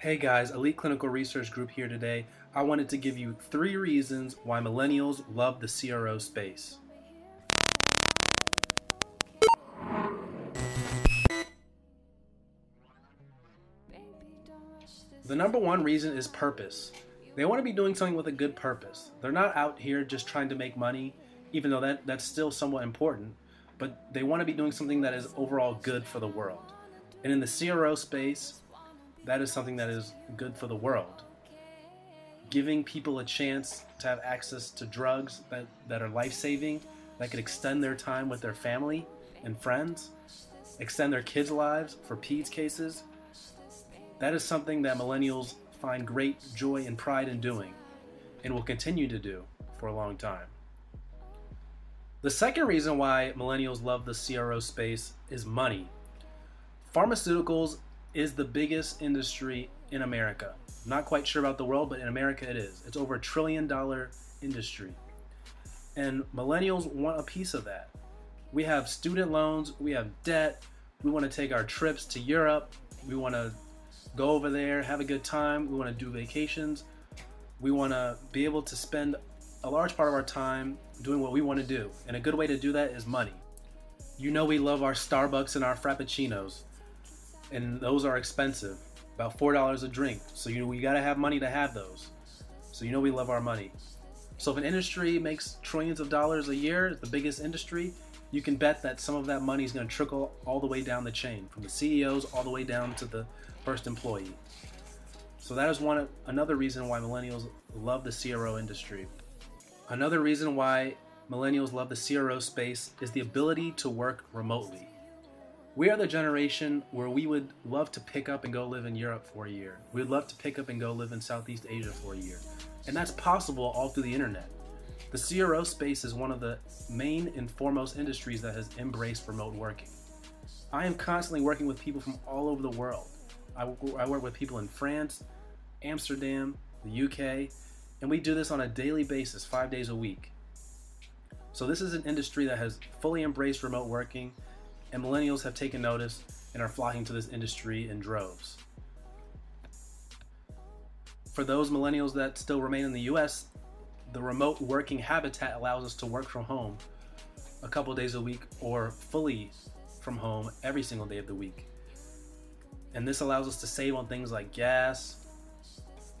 Hey guys, Elite Clinical Research Group here today. I wanted to give you three reasons why millennials love the CRO space. The number one reason is purpose. They want to be doing something with a good purpose. They're not out here just trying to make money, even though that, that's still somewhat important, but they want to be doing something that is overall good for the world. And in the CRO space, that is something that is good for the world. Giving people a chance to have access to drugs that, that are life saving, that could extend their time with their family and friends, extend their kids' lives for PEDS cases, that is something that millennials find great joy and pride in doing and will continue to do for a long time. The second reason why millennials love the CRO space is money. Pharmaceuticals is the biggest industry in America. Not quite sure about the world, but in America it is. It's over a trillion dollar industry. And millennials want a piece of that. We have student loans, we have debt, we want to take our trips to Europe, we want to go over there, have a good time, we want to do vacations, we want to be able to spend a large part of our time doing what we want to do. And a good way to do that is money. You know, we love our Starbucks and our Frappuccinos and those are expensive, about four dollars a drink. So you know we gotta have money to have those. So you know we love our money. So if an industry makes trillions of dollars a year, the biggest industry, you can bet that some of that money is going to trickle all the way down the chain, from the CEOs all the way down to the first employee. So that is one another reason why millennials love the CRO industry. Another reason why millennials love the CRO space is the ability to work remotely. We are the generation where we would love to pick up and go live in Europe for a year. We'd love to pick up and go live in Southeast Asia for a year. And that's possible all through the internet. The CRO space is one of the main and foremost industries that has embraced remote working. I am constantly working with people from all over the world. I, work with people in France, Amsterdam, the UK, and we do this on a daily basis, five days a week. So, this is an industry that has fully embraced remote working and millennials have taken notice and are flocking to this industry in droves. For those millennials that still remain in the US, the remote working habitat allows us to work from home a couple days a week or fully from home every single day of the week. And this allows us to save on things like gas,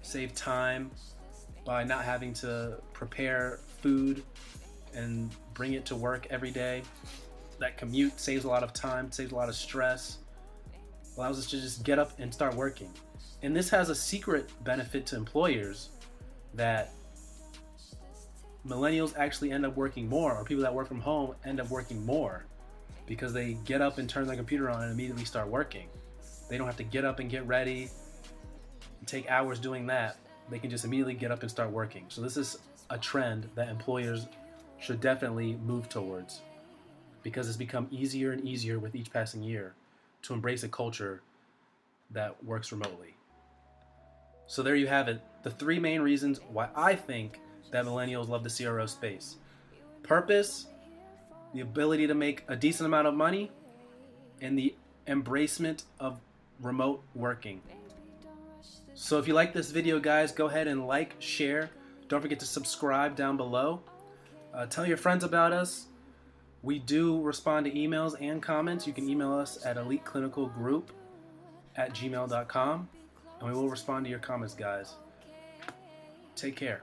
save time by not having to prepare food and bring it to work every day that commute saves a lot of time, saves a lot of stress, allows us to just get up and start working. And this has a secret benefit to employers that millennials actually end up working more, or people that work from home end up working more because they get up and turn their computer on and immediately start working. They don't have to get up and get ready and take hours doing that. They can just immediately get up and start working. So, this is a trend that employers should definitely move towards because it's become easier and easier with each passing year to embrace a culture that works remotely. So there you have it. The three main reasons why I think that millennials love the CRO space. Purpose, the ability to make a decent amount of money, and the embracement of remote working. So if you like this video, guys, go ahead and like, share. Don't forget to subscribe down below. Uh, tell your friends about us. We do respond to emails and comments. You can email us at eliteclinicalgroup at gmail.com and we will respond to your comments, guys. Take care.